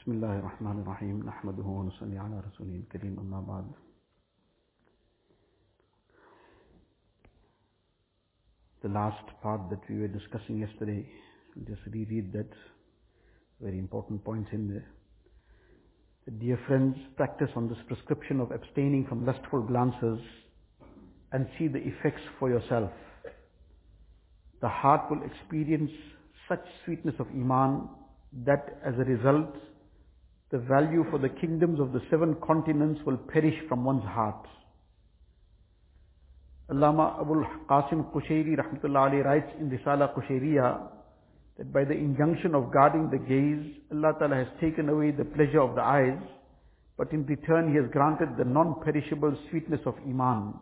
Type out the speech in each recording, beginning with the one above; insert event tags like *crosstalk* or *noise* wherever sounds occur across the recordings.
بسم الله الرحمن الرحيم نحمده ونصلي على رسوله الكريم أما بعد The last part that we were discussing yesterday, I'll just reread that very important points in there. The dear friends, practice on this prescription of abstaining from lustful glances and see the effects for yourself. The heart will experience such sweetness of Iman that as a result, the value for the kingdoms of the seven continents will perish from one's heart. Allama Abul Qasim Qushayri rahmatullah alayhi writes in Risala Qushayriya that by the injunction of guarding the gaze, Allah Ta'ala has taken away the pleasure of the eyes, but in return He has granted the non-perishable sweetness of Iman.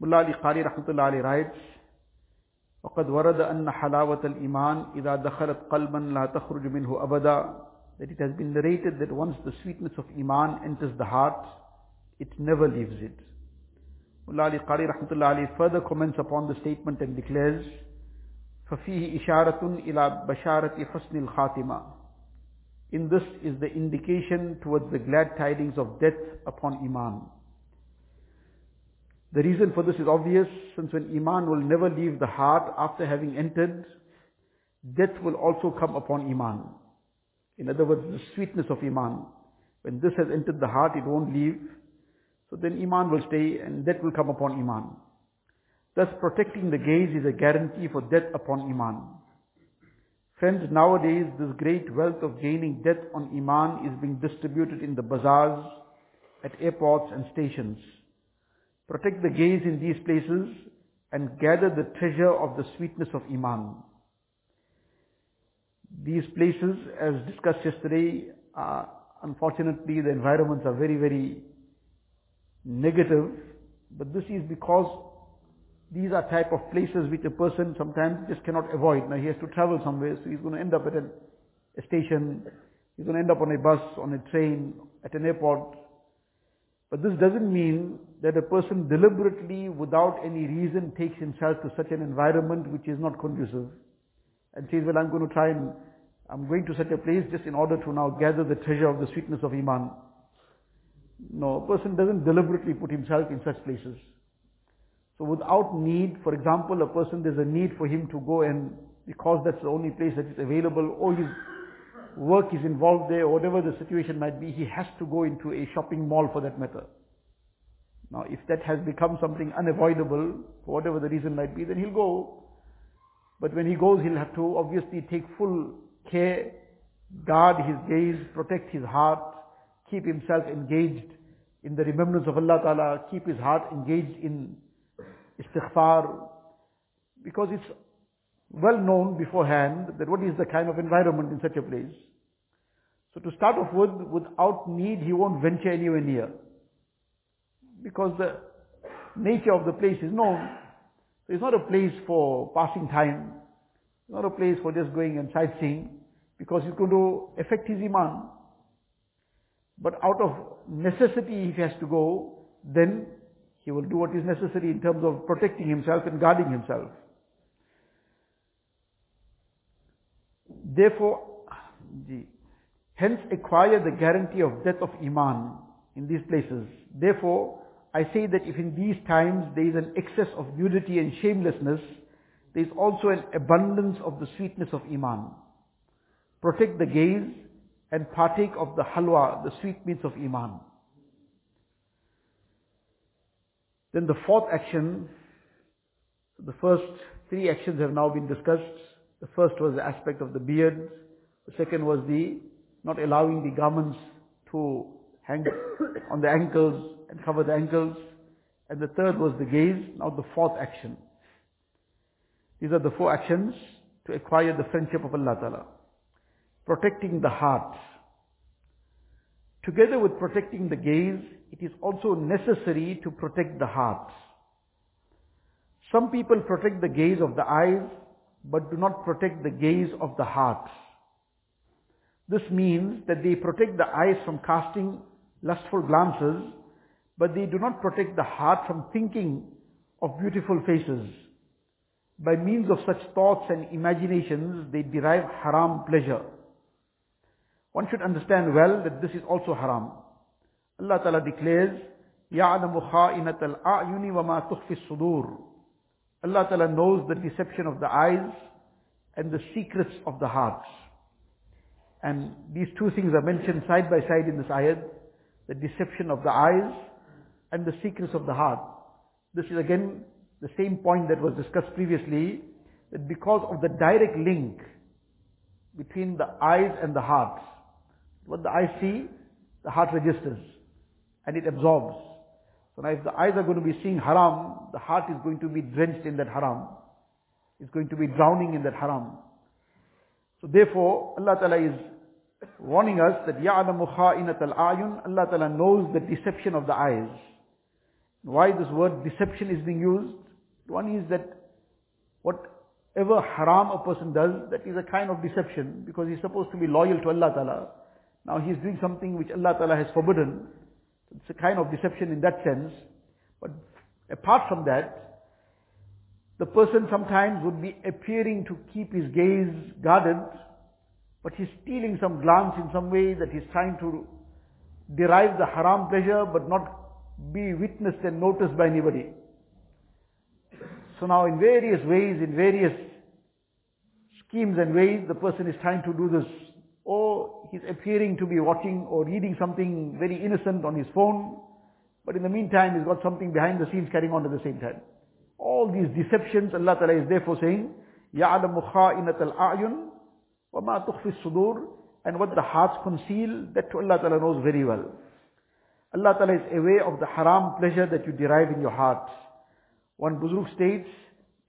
Mullah Ali Qari rahmatullah alayhi writes, وقد ورد أن حلاوة الإيمان إذا دخلت قلبا لا تخرج منه أبدا that it has been narrated that once the sweetness of Iman enters the heart, it never leaves it. Mullah Ali Qari rahmatullah alayhi further comments upon the statement and declares, فَفِيهِ إِشَارَةٌ إِلَى بَشَارَةِ حُسْنِ الْخَاتِمَةِ In this is the indication towards the glad tidings of death upon Iman. The reason for this is obvious, since when Iman will never leave the heart after having entered, death will also come upon Iman. In other words, the sweetness of Iman. When this has entered the heart, it won't leave. So then Iman will stay and death will come upon Iman. Thus protecting the gaze is a guarantee for death upon Iman. Friends, nowadays this great wealth of gaining death on Iman is being distributed in the bazaars, at airports and stations. Protect the gaze in these places and gather the treasure of the sweetness of Iman. These places, as discussed yesterday, uh, unfortunately the environments are very, very negative, but this is because these are type of places which a person sometimes just cannot avoid. Now he has to travel somewhere, so he's going to end up at a, a station, he's going to end up on a bus, on a train, at an airport. But this doesn't mean that a person deliberately, without any reason, takes himself to such an environment which is not conducive and says, well, I'm going to try and, I'm going to such a place just in order to now gather the treasure of the sweetness of Iman. No, a person doesn't deliberately put himself in such places. So without need, for example, a person, there's a need for him to go and, because that's the only place that is available, or his work is involved there, or whatever the situation might be, he has to go into a shopping mall for that matter. Now, if that has become something unavoidable, for whatever the reason might be, then he'll go. But when he goes, he'll have to obviously take full care, guard his gaze, protect his heart, keep himself engaged in the remembrance of Allah Ta'ala, keep his heart engaged in istighfar, because it's well known beforehand that what is the kind of environment in such a place. So to start off with, without need, he won't venture anywhere near. Because the nature of the place is known. It's not a place for passing time. It's not a place for just going and sightseeing. Because it's going to affect his iman. But out of necessity, if he has to go, then he will do what is necessary in terms of protecting himself and guarding himself. Therefore, hence acquire the guarantee of death of Iman in these places. Therefore, I say that if in these times there is an excess of nudity and shamelessness, there is also an abundance of the sweetness of Iman. Protect the gaze and partake of the halwa, the sweetmeats of Iman. Then the fourth action, the first three actions have now been discussed. The first was the aspect of the beard. The second was the not allowing the garments to hang on the ankles and cover the ankles. And the third was the gaze. Now the fourth action. These are the four actions to acquire the friendship of Allah Ta'ala. Protecting the heart. Together with protecting the gaze, it is also necessary to protect the heart. Some people protect the gaze of the eyes, but do not protect the gaze of the heart. This means that they protect the eyes from casting lustful glances, but they do not protect the heart from thinking of beautiful faces. By means of such thoughts and imaginations, they derive haram pleasure. one should understand well that this is also haram. Allah Ta'ala declares, يَعْلَمُ خَائِنَةَ الْأَعْيُنِ وَمَا تُخْفِ الصُّدُورِ Allah Ta'ala knows the deception of the eyes and the secrets of the hearts. And these two things are mentioned side by side in this ayat, the deception of the eyes and the secrets of the heart. This is again the same point that was discussed previously, that because of the direct link between the eyes and the heart, what the eye see, the heart registers and it absorbs. So now if the eyes are going to be seeing haram, the heart is going to be drenched in that haram. It's going to be drowning in that haram. So therefore, Allah Ta'ala is warning us that يَعْلَمُ خَائِنَةَ الْأَعْيُنِ Allah Ta'ala knows the deception of the eyes. Why this word deception is being used? One is that whatever haram a person does, that is a kind of deception because he's supposed to be loyal to Allah Ta'ala. Now he's doing something which Allah Ta'ala has forbidden. It's a kind of deception in that sense. But apart from that, the person sometimes would be appearing to keep his gaze guarded, but he's stealing some glance in some way that he's trying to derive the haram pleasure but not be witnessed and noticed by anybody. So now in various ways, in various schemes and ways, the person is trying to do this. Or he's appearing to be watching or reading something very innocent on his phone, but in the meantime he's got something behind the scenes carrying on at the same time. All these deceptions, Allah Ta'ala is therefore saying, يَعْلَمُ خَائِنَةَ الْأَعْيُنِ وَمَا تُخْفِي الصُّدُورِ And what the hearts conceal, that Allah Ta'ala knows very well. Allah Ta'ala is aware of the haram pleasure that you derive in your heart. One Buzruk states,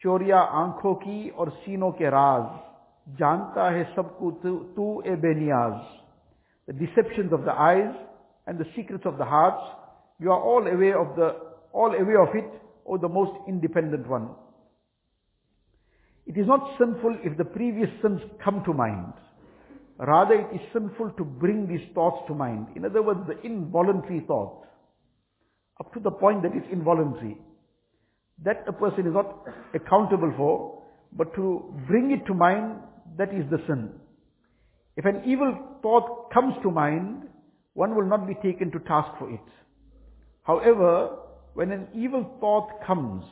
चोरिया आंखों की और सीनों के राज जानता है सबको तू ए बेनियाज the deceptions of the eyes and the secrets of the hearts you are all aware of the all aware of it or the most independent one it is not sinful if the previous sins come to mind rather it is sinful to bring these thoughts to mind in other words the involuntary thought up to the point that it's involuntary that a person is not accountable for, but to bring it to mind, that is the sin. If an evil thought comes to mind, one will not be taken to task for it. However, when an evil thought comes,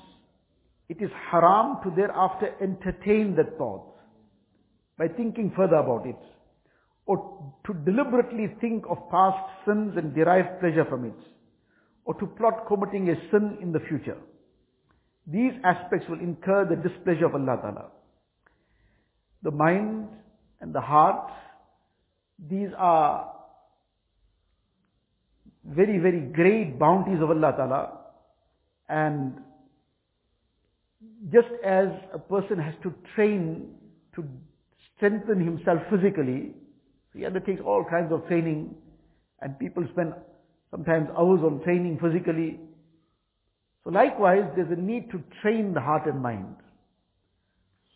it is haram to thereafter entertain that thought by thinking further about it or to deliberately think of past sins and derive pleasure from it or to plot committing a sin in the future. These aspects will incur the displeasure of Allah Ta'ala. The mind and the heart, these are very, very great bounties of Allah Ta'ala. And just as a person has to train to strengthen himself physically, he undertakes all kinds of training and people spend sometimes hours on training physically. So likewise, there's a need to train the heart and mind.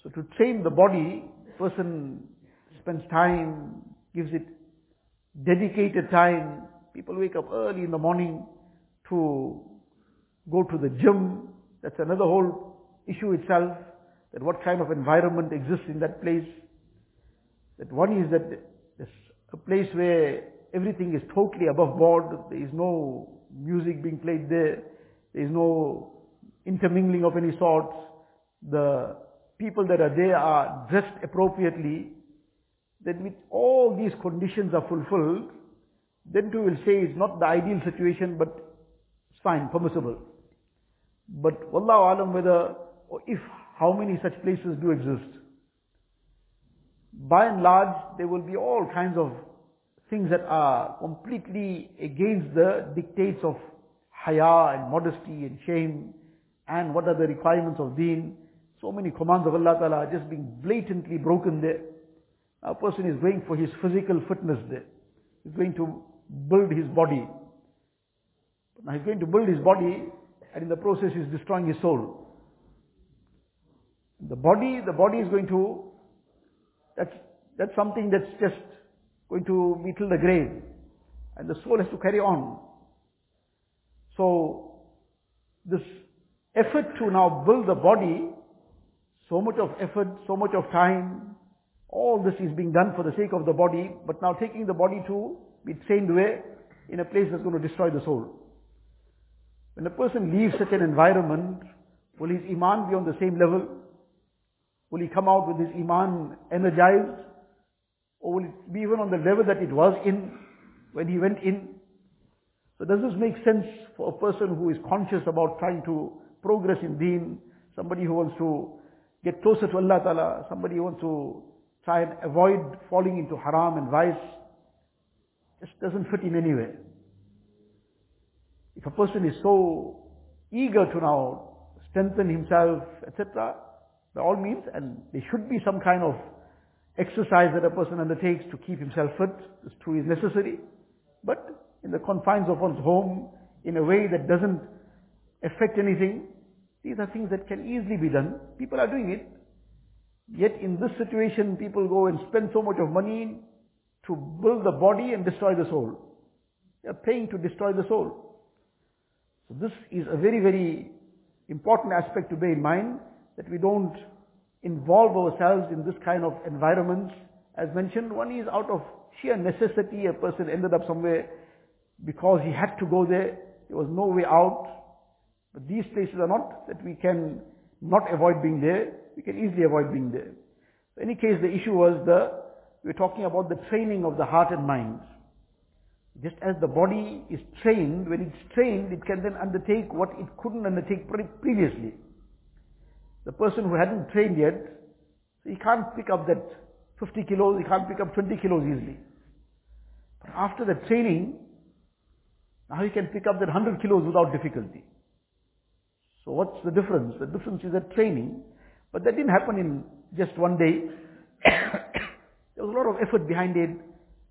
So to train the body, person spends time, gives it dedicated time. People wake up early in the morning to go to the gym. That's another whole issue itself, that what kind of environment exists in that place. That one is that a place where everything is totally above board. There is no music being played there. There is no intermingling of any sort. The people that are there are dressed appropriately. Then with all these conditions are fulfilled, then too will say it's not the ideal situation, but it's fine, permissible. But Wallahu alam whether, or if, how many such places do exist. By and large, there will be all kinds of things that are completely against the dictates of haya and modesty and shame and what are the requirements of deen. So many commands of Allah Ta'ala are just being blatantly broken there. A person is going for his physical fitness there. He's going to build his body. Now he's going to build his body and in the process he's destroying his soul. The body, the body is going to, that's, that's something that's just going to be till the grave. And the soul has to carry on. So, this effort to now build the body, so much of effort, so much of time, All this is being done for the sake of the body, but now taking the body to be trained where? In a place that's going to destroy the soul. When a person leaves such an environment, will his iman be on the same level? Will he come out with his iman energized? Or will it be even on the level that it was in when he went in? So does this make sense for a person who is conscious about trying to progress in deen, somebody who wants to get closer to Allah Ta'ala, somebody who wants to try and avoid falling into haram and vice, just doesn't fit in anywhere. If a person is so eager to now strengthen himself, etc., by all means, and there should be some kind of exercise that a person undertakes to keep himself fit, this too is necessary, but in the confines of one's home, in a way that doesn't affect anything, these are things that can easily be done. People are doing it. Yet in this situation, people go and spend so much of money to build the body and destroy the soul. They are paying to destroy the soul. So this is a very, very important aspect to bear in mind, that we don't involve ourselves in this kind of environments. As mentioned, one is out of sheer necessity, a person ended up somewhere because he had to go there. There was no way out. But these places are not that we can not avoid being there. We can easily avoid being there. In any case, the issue was the, we're talking about the training of the heart and mind. Just as the body is trained, when it's trained, it can then undertake what it couldn't undertake previously. The person who hadn't trained yet, he can't pick up that 50 kilos, he can't pick up 20 kilos easily. But after the training, now he can pick up that 100 kilos without difficulty. So what's the difference? The difference is that training, but that didn't happen in just one day. *coughs* there was a lot of effort behind it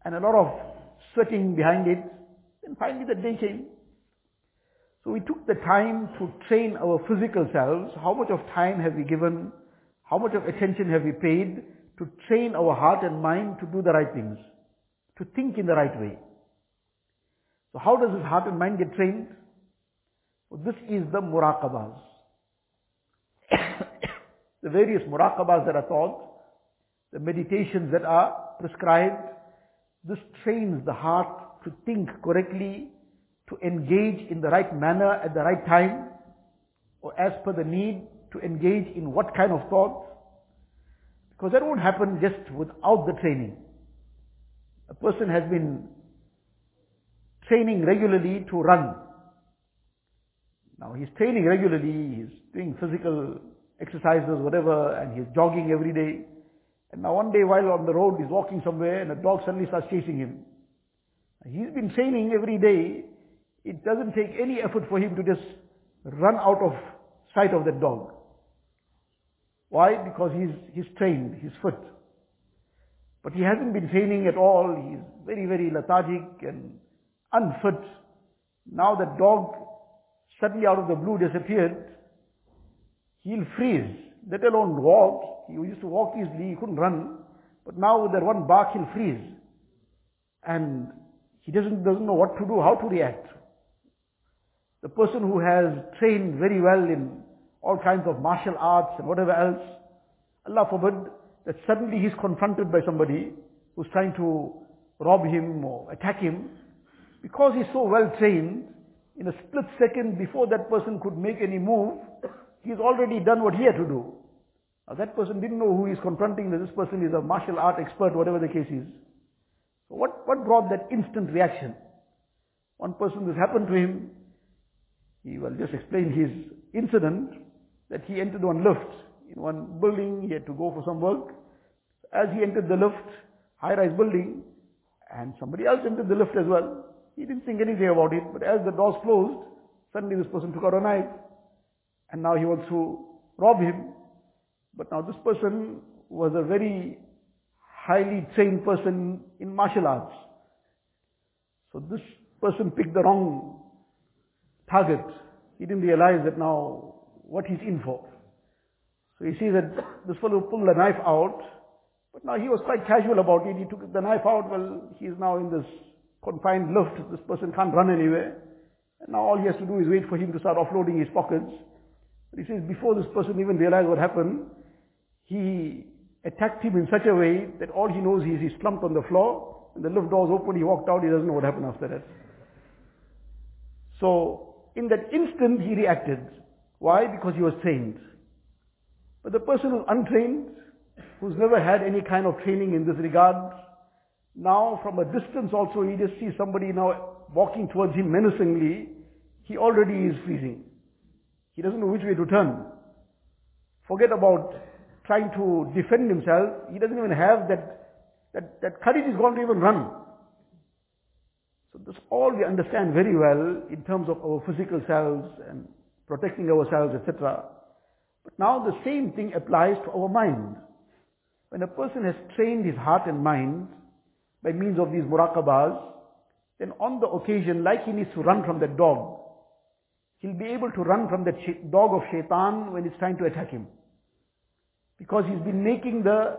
and a lot of sweating behind it. And finally the day came. So we took the time to train our physical selves. How much of time have we given? How much of attention have we paid to train our heart and mind to do the right things? To think in the right way. So how does this heart and mind get trained? This is the muraqabas. *coughs* the various muraqabas that are taught, the meditations that are prescribed, this trains the heart to think correctly, to engage in the right manner at the right time, or as per the need, to engage in what kind of thoughts. Because that won't happen just without the training. A person has been training regularly to run. Now he's training regularly, he's doing physical exercises, whatever, and he's jogging every day. And now one day while on the road, he's walking somewhere and a dog suddenly starts chasing him. He's been training every day. It doesn't take any effort for him to just run out of sight of that dog. Why? Because he's, he's trained, he's fit. But he hasn't been training at all. He's very, very lethargic and unfit. Now the dog suddenly out of the blue disappeared, he'll freeze, let alone walk. He used to walk easily, he couldn't run. But now with that one bark, he'll freeze. And he doesn't, doesn't know what to do, how to react. The person who has trained very well in all kinds of martial arts and whatever else, Allah forbid that suddenly he's confronted by somebody who's trying to rob him or attack him. Because he's so well trained, in a split second before that person could make any move, he's already done what he had to do. Now that person didn't know who he's confronting, that this person is a martial art expert, whatever the case is. So what, what brought that instant reaction? One person, this happened to him, he will just explain his incident, that he entered one lift in one building, he had to go for some work. As he entered the lift, high-rise building, and somebody else entered the lift as well. He didn't think anything about it, but as the doors closed, suddenly this person took out a knife, and now he wants to rob him. But now this person was a very highly trained person in martial arts. So this person picked the wrong target. He didn't realize that now what he's in for. So he sees that this fellow pulled the knife out, but now he was quite casual about it. He took the knife out, well, he is now in this confined lift. This person can't run anywhere. And now all he has to do is wait for him to start offloading his pockets. But he says before this person even realized what happened, he attacked him in such a way that all he knows is he slumped on the floor, and the lift doors open, he walked out, he doesn't know what happened after that. So, in that instant he reacted. Why? Because he was trained. But the person who's untrained, who's never had any kind of training in this regard, now from a distance also he just sees somebody now walking towards him menacingly, he already is freezing. He doesn't know which way to turn. Forget about trying to defend himself. He doesn't even have that, that, that courage is going to even run. So this all we understand very well in terms of our physical selves and protecting ourselves, etc. But now the same thing applies to our mind. When a person has trained his heart and mind by means of these muraqabahs, then on the occasion, like he needs to run from that dog, he'll be able to run from that dog of shaitan when it's trying to attack him. Because he's been making the,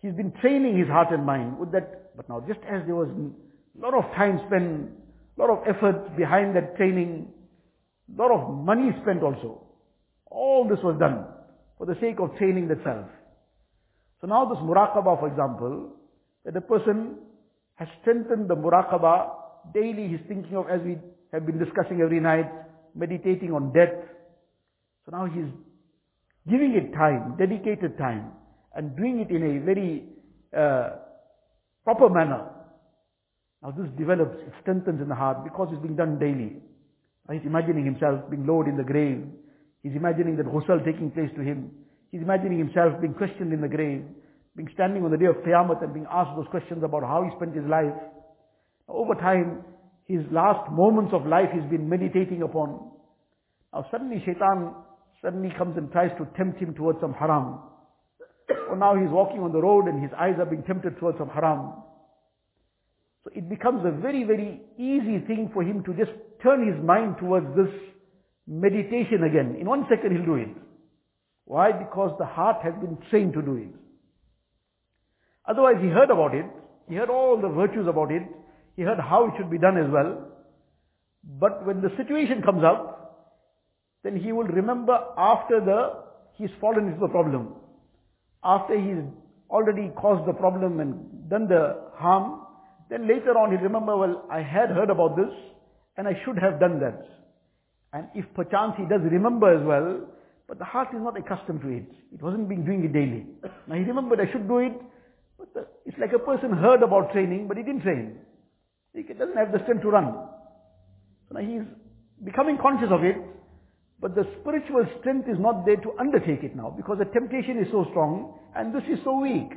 he's been training his heart and mind with that. But now just as there was lot of time spent, lot of effort behind that training, lot of money spent also. All this was done for the sake of training the self. So now this muraqabah, for example, that the person has strengthened the muraqabah, daily he's thinking of, as we have been discussing every night, meditating on death. So now he's giving it time, dedicated time, and doing it in a very uh, proper manner. Now this develops, it strengthens in the heart because it's being done daily. He's imagining himself being lowered in the grave. He's imagining that ghusl taking place to him. He's imagining himself being questioned in the grave, being standing on the day of Qiyamah and being asked those questions about how he spent his life. Over time, his last moments of life he's been meditating upon. Now suddenly shaitan suddenly comes and tries to tempt him towards some haram. Or now he's walking on the road and his eyes are being tempted towards some haram. So it becomes a very, very easy thing for him to just turn his mind towards this meditation again. In one second he'll do it. Why? Because the heart has been trained to do it. Otherwise he heard about it. He heard all the virtues about it. He heard how it should be done as well. But when the situation comes up, then he will remember after the, he's fallen into the problem. After he's already caused the problem and done the harm, then later on he'll remember, well, I had heard about this and I should have done that. And if perchance he does remember as well, but the heart is not accustomed to it. It wasn't being doing it daily. Now he remembered I should do it, but the, it's like a person heard about training, but he didn't train. He doesn't have the strength to run. So now he's becoming conscious of it, but the spiritual strength is not there to undertake it now, because the temptation is so strong, and this is so weak.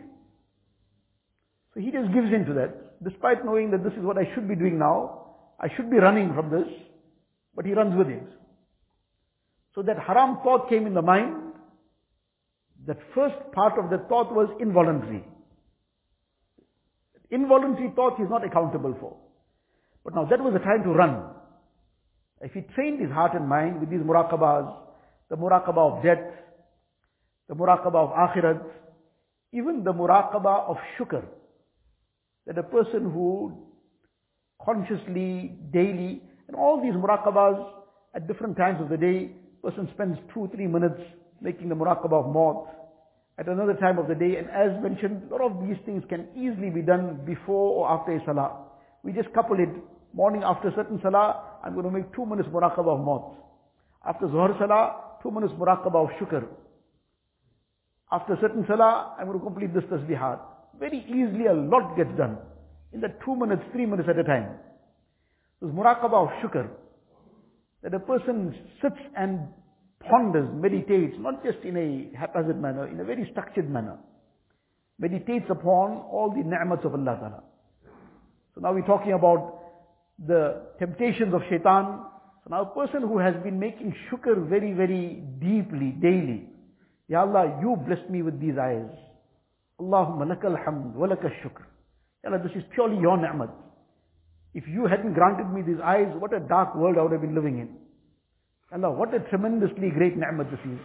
So he just gives in to that, despite knowing that this is what I should be doing now. I should be running from this, but he runs with it. So that haram thought came in the mind. That first part of the thought was involuntary. Involuntary thought he's not accountable for. But now that was the time to run. If he trained his heart and mind with these muraqabahs, the muraqabah of death, the muraqabah of akhirat, even the muraqabah of shukr, that a person who consciously, daily, and all these muraqabahs at different times of the day, person spends two, three minutes making the muraqabah of maut at another time of the day. And as mentioned, a lot of these things can easily be done before or after a salah. We just couple it. Morning after certain salah, I'm going to make two minutes muraqabah of maut. After zuhr salah, two minutes muraqabah of shukr. After certain salah, I'm going to complete this tasbihat. Very easily a lot gets done. In the two minutes, three minutes at a time. This muraqabah of shukr. That a person sits and ponders, meditates, not just in a haphazard manner, in a very structured manner. Meditates upon all the ni'mats of Allah Ta'ala. So now we're talking about the temptations of shaitan. So now a person who has been making shukr very, very deeply, daily. Ya Allah, you blessed me with these eyes. Allahumma lakal hamd wa shukr. Allah, this is purely your ni'mat. If you hadn't granted me these eyes, what a dark world I would have been living in. Allah, what a tremendously great ni'mat this is.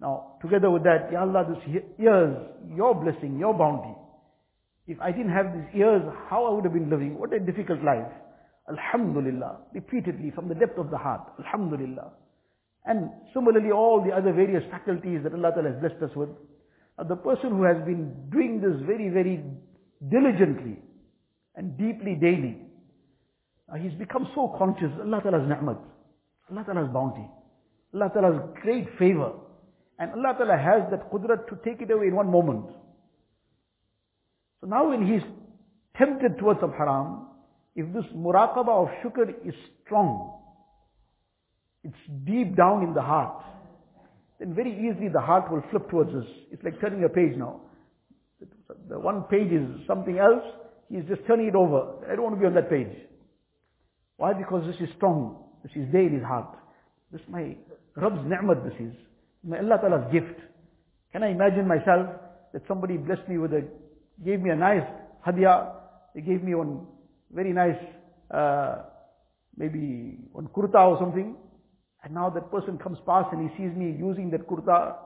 Now, together with that, Ya Allah, this ears, your blessing, your bounty. If I didn't have these ears, how I would have been living? What a difficult life. Alhamdulillah. Repeatedly from the depth of the heart. Alhamdulillah. And similarly all the other various faculties that Allah Ta'ala has blessed us with. Uh, the person who has been doing this very, very diligently and deeply daily, uh, he's become so conscious, Allah Ta'ala's ni'mat, Allah Ta'ala's bounty, Allah Ta'ala's great favor, and Allah Ta'ala has that qudrat to take it away in one moment. So now when he's tempted towards some haram, if this muraqabah of shukr is strong, it's deep down in the heart, then very easily the heart will flip towards us. It's like turning a page now. The one page is something else, he's just turning it over. I don't want to be on that page. Why? Because this is strong. This is there in his heart. This is my Rabb's ni'mat this is. My Allah Ta'ala's gift. Can I imagine myself that somebody blessed me with a, gave me a nice hadiyah, they gave me one very nice, uh, maybe one kurta or something, and now that person comes past and he sees me using that kurta,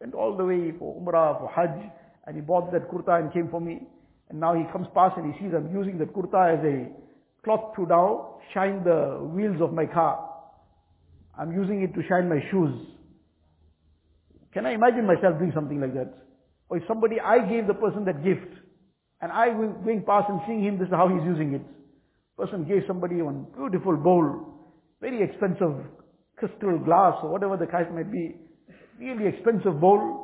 went all the way for Umrah, for Hajj, and he bought that kurta and came for me. And now he comes past and he sees I'm using that kurta as a cloth to now shine the wheels of my car. I'm using it to shine my shoes. Can I imagine myself doing something like that? Or if somebody, I gave the person that gift, and I going past and seeing him, this is how he's using it. Person gave somebody one beautiful bowl, very expensive crystal glass or whatever the case might be, really expensive bowl.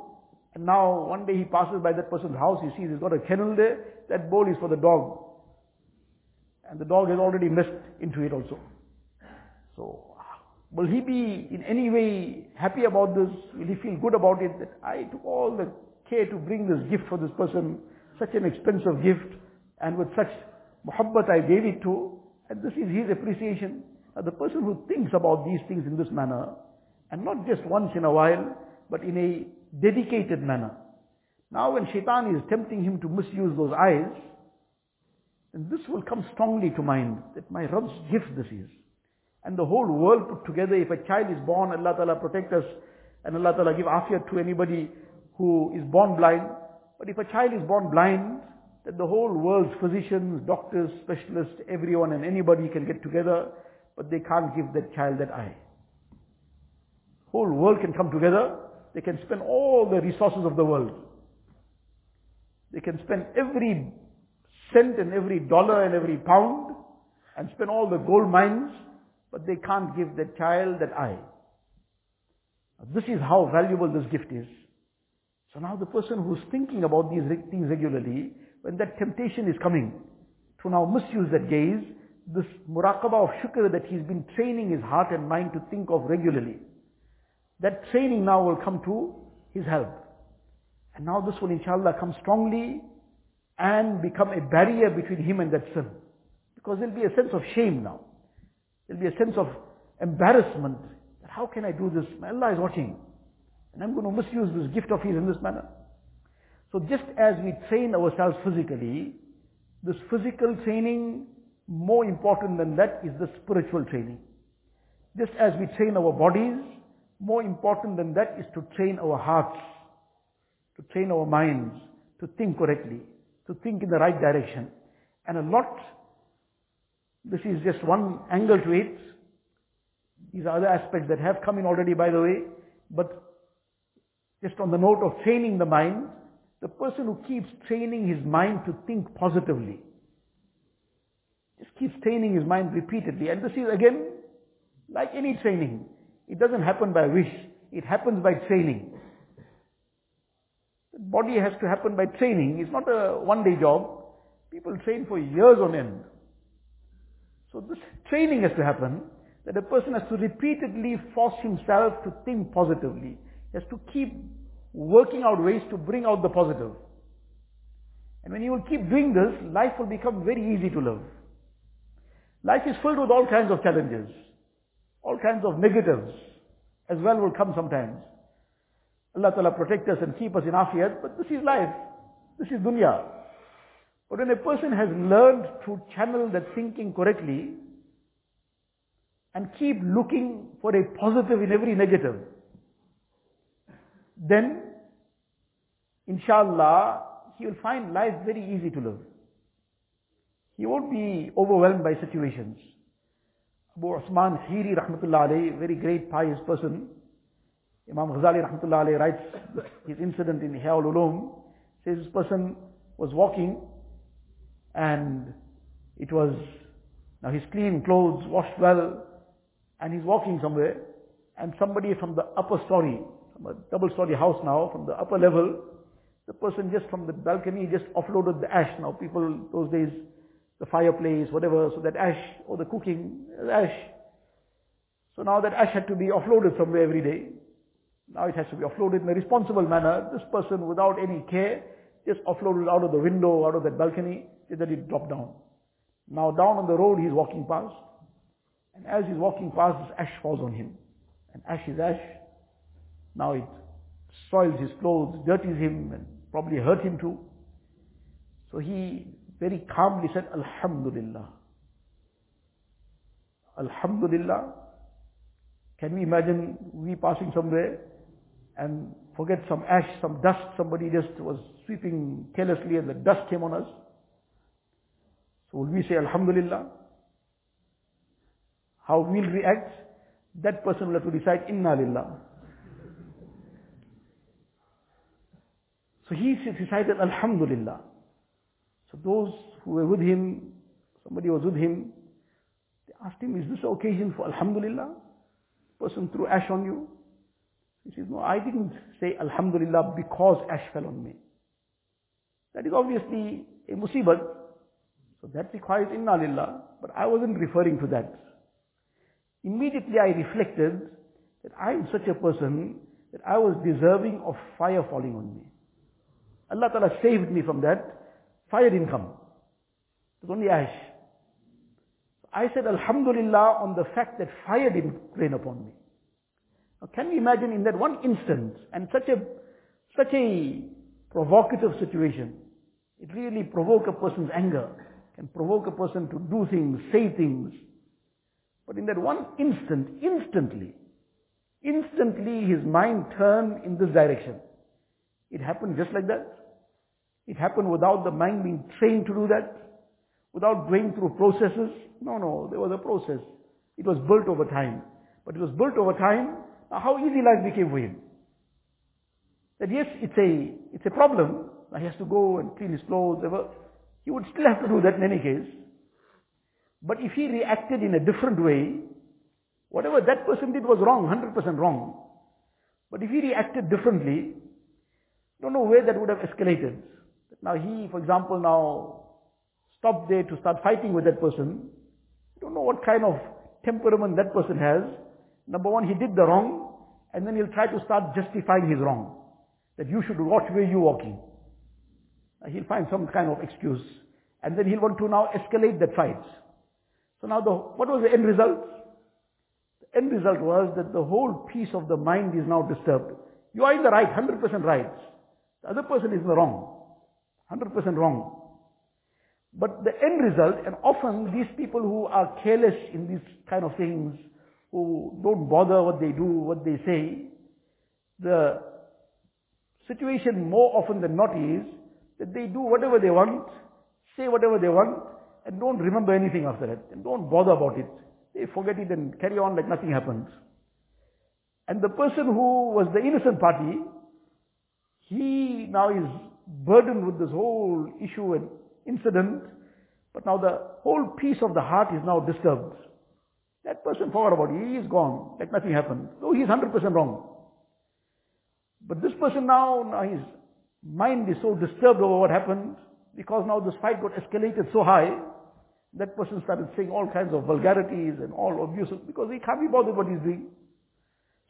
And now one day he passes by that person's house, he sees he's got a kennel there, that bowl is for the dog. And the dog has already messed into it also. So, will he be in any way happy about this? Will he feel good about it? That I took all the care to bring this gift for this person, such an expensive gift, and with such muhabbat I gave it to, and this is his appreciation. Now the person who thinks about these things in this manner, and not just once in a while, but in a dedicated manner. Now when shaitan is tempting him to misuse those eyes, then this will come strongly to mind, that my Rabb's gift this is. And the whole world put together, if a child is born, Allah Ta'ala protect us, and Allah Ta'ala give afiyat to anybody who is born blind. But if a child is born blind, then the whole world's physicians, doctors, specialists, everyone and anybody can get together but they can't give that child that eye. Whole world can come together. They can spend all the resources of the world. They can spend every cent and every dollar and every pound and spend all the gold mines, but they can't give that child that eye. This is how valuable this gift is. So now the person who's thinking about these things regularly, when that temptation is coming to now misuse that gaze, this muraqabah of shukr that he's been training his heart and mind to think of regularly. That training now will come to his help. And now this will inshallah come strongly and become a barrier between him and that sin. Because there'll be a sense of shame now. There'll be a sense of embarrassment. That how can I do this? Allah is watching. And I'm going to misuse this gift of his in this manner. So just as we train ourselves physically, this physical training more important than that is the spiritual training. Just as we train our bodies, more important than that is to train our hearts, to train our minds, to think correctly, to think in the right direction. And a lot, this is just one angle to it. These are other aspects that have come in already by the way, but just on the note of training the mind, the person who keeps training his mind to think positively, just keeps training his mind repeatedly. And this is again, like any training. It doesn't happen by wish. It happens by training. The body has to happen by training. It's not a one-day job. People train for years on end. So this training has to happen, that a person has to repeatedly force himself to think positively. He has to keep working out ways to bring out the positive. And when you will keep doing this, life will become very easy to live. Life is filled with all kinds of challenges. All kinds of negatives as well will come sometimes. Allah Ta'ala protect us and keep us in afiyat, but this is life. This is dunya. But when a person has learned to channel that thinking correctly and keep looking for a positive in every negative, then inshallah he will find life very easy to live. He won't be overwhelmed by situations. Abu Osman Khiri rahmatullah alayhi, very great pious person, Imam Ghazali rahmatullah alayhi writes his incident in Ihya ulum says this person was walking and it was, now he's clean clothes, washed well, and he's walking somewhere, and somebody from the upper story, from a double story house now, from the upper level, the person just from the balcony just offloaded the ash. Now people those days, the fireplace, whatever, so that ash, or the cooking, ash. So now that ash had to be offloaded somewhere every day. Now it has to be offloaded in a responsible manner. This person without any care just offloaded out of the window, out of that balcony, that it dropped down. Now down on the road he's walking past. And as he's walking past, this ash falls on him. And ash is ash. Now it soils his clothes, dirties him, and probably hurt him too. So he very calmly said, Alhamdulillah. Alhamdulillah. Can we imagine we passing somewhere and forget some ash, some dust, somebody just was sweeping carelessly and the dust came on us? So will we say Alhamdulillah? How we'll react? That person will have to decide Inna Lillah. So he decided Alhamdulillah. So those who were with him, somebody was with him, they asked him, is this occasion for Alhamdulillah? Person threw ash on you. He says, no, I didn't say Alhamdulillah because ash fell on me. That is obviously a musibat. So that requires inna lillah. But I wasn't referring to that. Immediately I reflected that I am such a person that I was deserving of fire falling on me. Allah Ta'ala saved me from that. Fire didn't come. It was only ash. I said Alhamdulillah on the fact that fire didn't rain upon me. Now can you imagine in that one instant and such a, such a provocative situation, it really provoke a person's anger, can provoke a person to do things, say things. But in that one instant, instantly, instantly his mind turned in this direction. It happened just like that. It happened without the mind being trained to do that, without going through processes. No, no, there was a process. It was built over time. But it was built over time. Now how easy life became for him. That yes, it's a, it's a problem. Now he has to go and clean his clothes. Whatever. He would still have to do that in any case. But if he reacted in a different way, whatever that person did was wrong, 100% wrong. But if he reacted differently, don't know where that would have escalated. Now he, for example, now stopped there to start fighting with that person. I don't know what kind of temperament that person has. Number one, he did the wrong, and then he'll try to start justifying his wrong. That you should watch where you're walking. He'll find some kind of excuse. And then he'll want to now escalate that fight. So now the, what was the end result? The end result was that the whole peace of the mind is now disturbed. You are in the right, 100% right. The other person is in the wrong. 100% wrong. But the end result, and often these people who are careless in these kind of things, who don't bother what they do, what they say, the situation more often than not is that they do whatever they want, say whatever they want, and don't remember anything after that, and don't bother about it. They forget it and carry on like nothing happened. And the person who was the innocent party, he now is burdened with this whole issue and incident, but now the whole peace of the heart is now disturbed. That person forgot about it. He is gone, like nothing happened. Though he is 100% wrong. But this person now, now his mind is so disturbed over what happened, because now this fight got escalated so high, that person started saying all kinds of vulgarities and all abuses, because he can't be bothered what he's doing.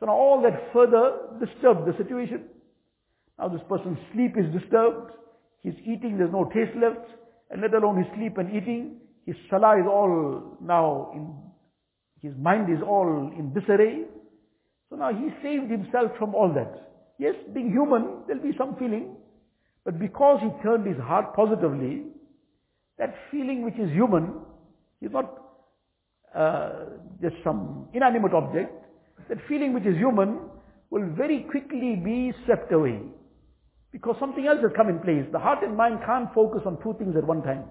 So now all that further disturbed the situation. Now this person's sleep is disturbed, his eating, there's no taste left, and let alone his sleep and eating, his salah is all now in, his mind is all in disarray. So now he saved himself from all that. Yes, being human, there'll be some feeling, but because he turned his heart positively, that feeling which is human is not uh, just some inanimate object. That feeling which is human will very quickly be swept away. Because something else has come in place. The heart and mind can't focus on two things at one time.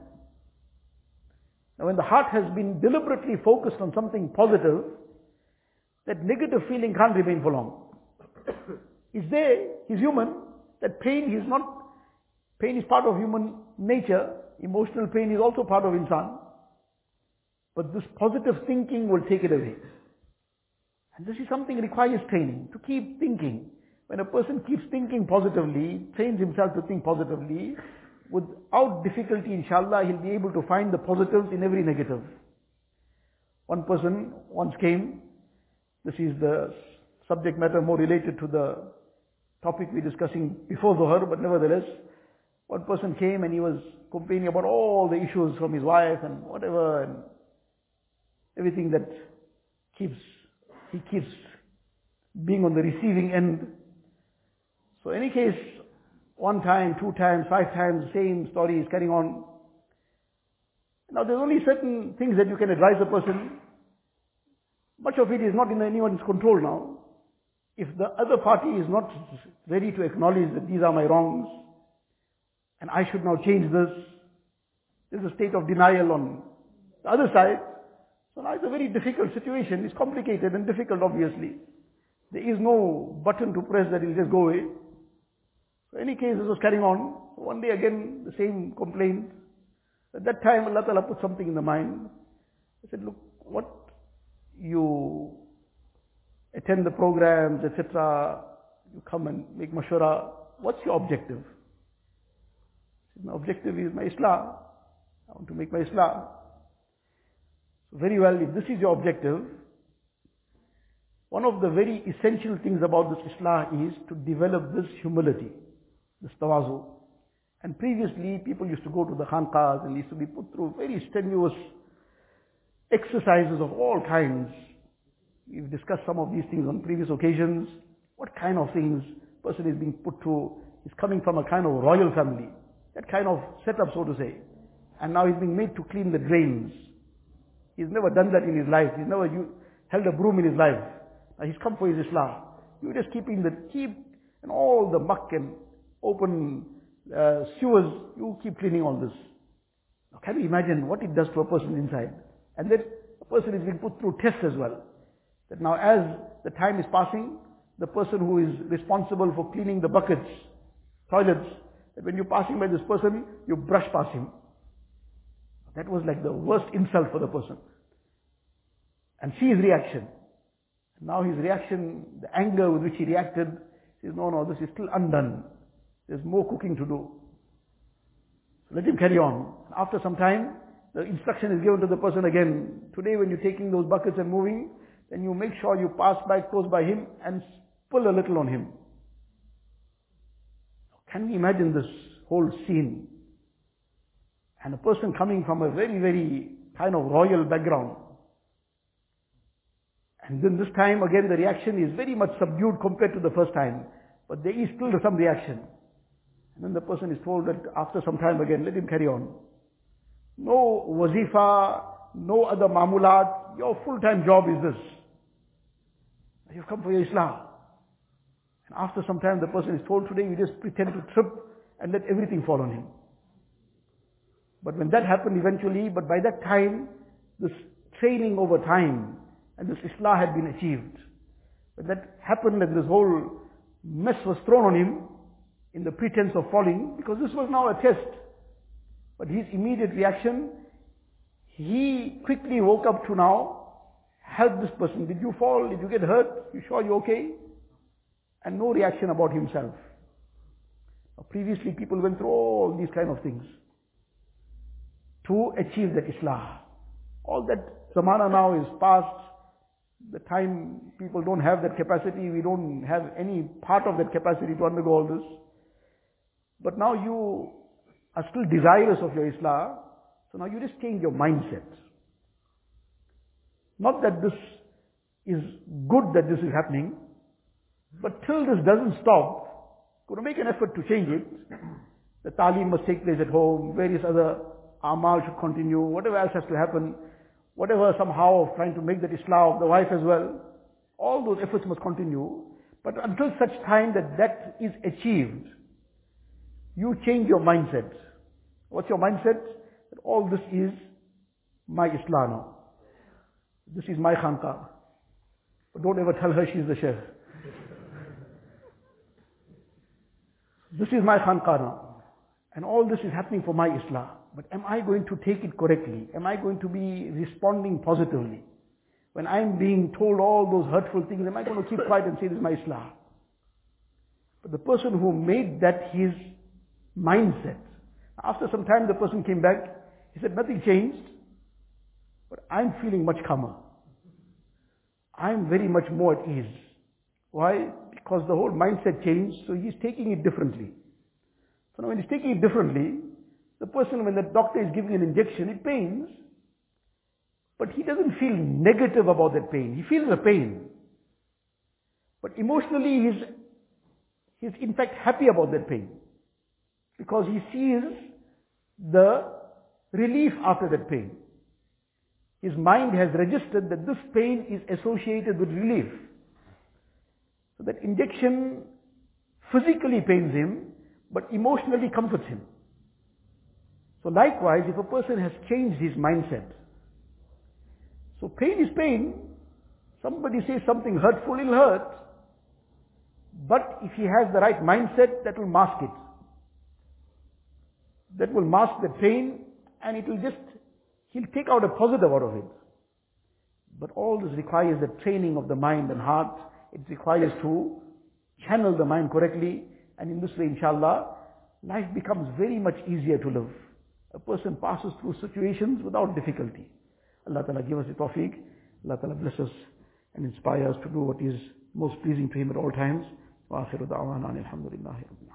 Now when the heart has been deliberately focused on something positive, that negative feeling can't remain for long. *coughs* is there, he's human, that pain is not, pain is part of human nature, emotional pain is also part of insan. But this positive thinking will take it away. And this is something requires training, to keep thinking. When a person keeps thinking positively, trains himself to think positively, without difficulty, inshallah, he'll be able to find the positives in every negative. One person once came, this is the subject matter more related to the topic we're discussing before Dhuhr, but nevertheless, one person came and he was complaining about all the issues from his wife and whatever, and everything that keeps, he keeps being on the receiving end. So any case, one time, two times, five times, same story is carrying on. Now there's only certain things that you can advise a person. Much of it is not in anyone's control now. If the other party is not ready to acknowledge that these are my wrongs, and I should now change this, there's a state of denial on the other side. So now it's a very difficult situation. It's complicated and difficult, obviously. There is no button to press that will just go away. So any case, this was carrying on. One day again, the same complaint. At that time, Allah Ta'ala put something in the mind. He said, look, what you attend the programs, etc., you come and make mashura, what's your objective? He Said, my objective is my Islah. I want to make my Islah. So very well, if this is your objective, one of the very essential things about this Islah is to develop this humility this tawazu. And previously, people used to go to the khanqahs and used to be put through very strenuous exercises of all kinds. We've discussed some of these things on previous occasions. What kind of things person is being put through is coming from a kind of royal family. That kind of setup, so to say. And now he's being made to clean the drains. He's never done that in his life. He's never held a broom in his life. Now he's come for his Islah. You just keeping the keep and all the muck and open uh, sewers, you keep cleaning all this. Now can you imagine what it does to a person inside? And a person is being put through tests as well. That now as the time is passing, the person who is responsible for cleaning the buckets, toilets, that when you're passing by this person, you brush past him. That was like the worst insult for the person. And see his reaction. Now his reaction, the anger with which he reacted, says, no, no, this is still undone. There's more cooking to do. So Let him carry on. After some time, the instruction is given to the person again. Today when you're taking those buckets and moving, then you make sure you pass by close by him and pull a little on him. Can we imagine this whole scene? And a person coming from a very, very kind of royal background. And then this time again the reaction is very much subdued compared to the first time. But there is still some reaction. And then the person is told that after some time again, let him carry on. No wazifa, no other mamulat, your full-time job is this. You've come for your Islah. And after some time the person is told today you just pretend to trip and let everything fall on him. But when that happened eventually, but by that time, this training over time and this Islah had been achieved. When that happened and this whole mess was thrown on him, in the pretense of falling, because this was now a test. But his immediate reaction, he quickly woke up to now, help this person. Did you fall? Did you get hurt? You sure you're okay? And no reaction about himself. Previously people went through all these kind of things to achieve that Islah. All that zamana now is past. The time people don't have that capacity, we don't have any part of that capacity to undergo all this. But now you are still desirous of your Islah, so now you just change your mindset. Not that this is good that this is happening, but till this doesn't stop, going to make an effort to change it. The talim must take place at home, various other amal should continue, whatever else has to happen, whatever somehow of trying to make that Islah of the wife as well, all those efforts must continue. But until such time that that is achieved, you change your mindset. What's your mindset? All this is my Islah. Now. This is my khanqa. But don't ever tell her she's the sheikh. this is my khanqana. And all this is happening for my islah. But am I going to take it correctly? Am I going to be responding positively? When I'm being told all those hurtful things, am I going to keep quiet and say this is my islah? But the person who made that his mindset, after some time the person came back, he said nothing changed, but I'm feeling much calmer. I'm very much more at ease. Why? Because the whole mindset changed, so he's taking it differently. So now when he's taking it differently, the person, when the doctor is giving an injection, it pains, but he doesn't feel negative about that pain. He feels the pain. But emotionally, he's, he's in fact happy about that pain. Because he sees the relief after that pain. His mind has registered that this pain is associated with relief. So that injection physically pains him, but emotionally comforts him. So likewise, if a person has changed his mindset, so pain is pain. Somebody says something hurtful, it'll hurt. But if he has the right mindset, that will mask it That will mask the pain and it will just, he'll take out a positive out of it. But all this requires the training of the mind and heart. It requires to channel the mind correctly. And in this way, inshallah, life becomes very much easier to live. A person passes through situations without difficulty. Allah Ta'ala give us the tawfiq. Allah Ta'ala bless us and inspire us to do what is most pleasing to Him at all times. وآخر دعوانا الحمد لله رب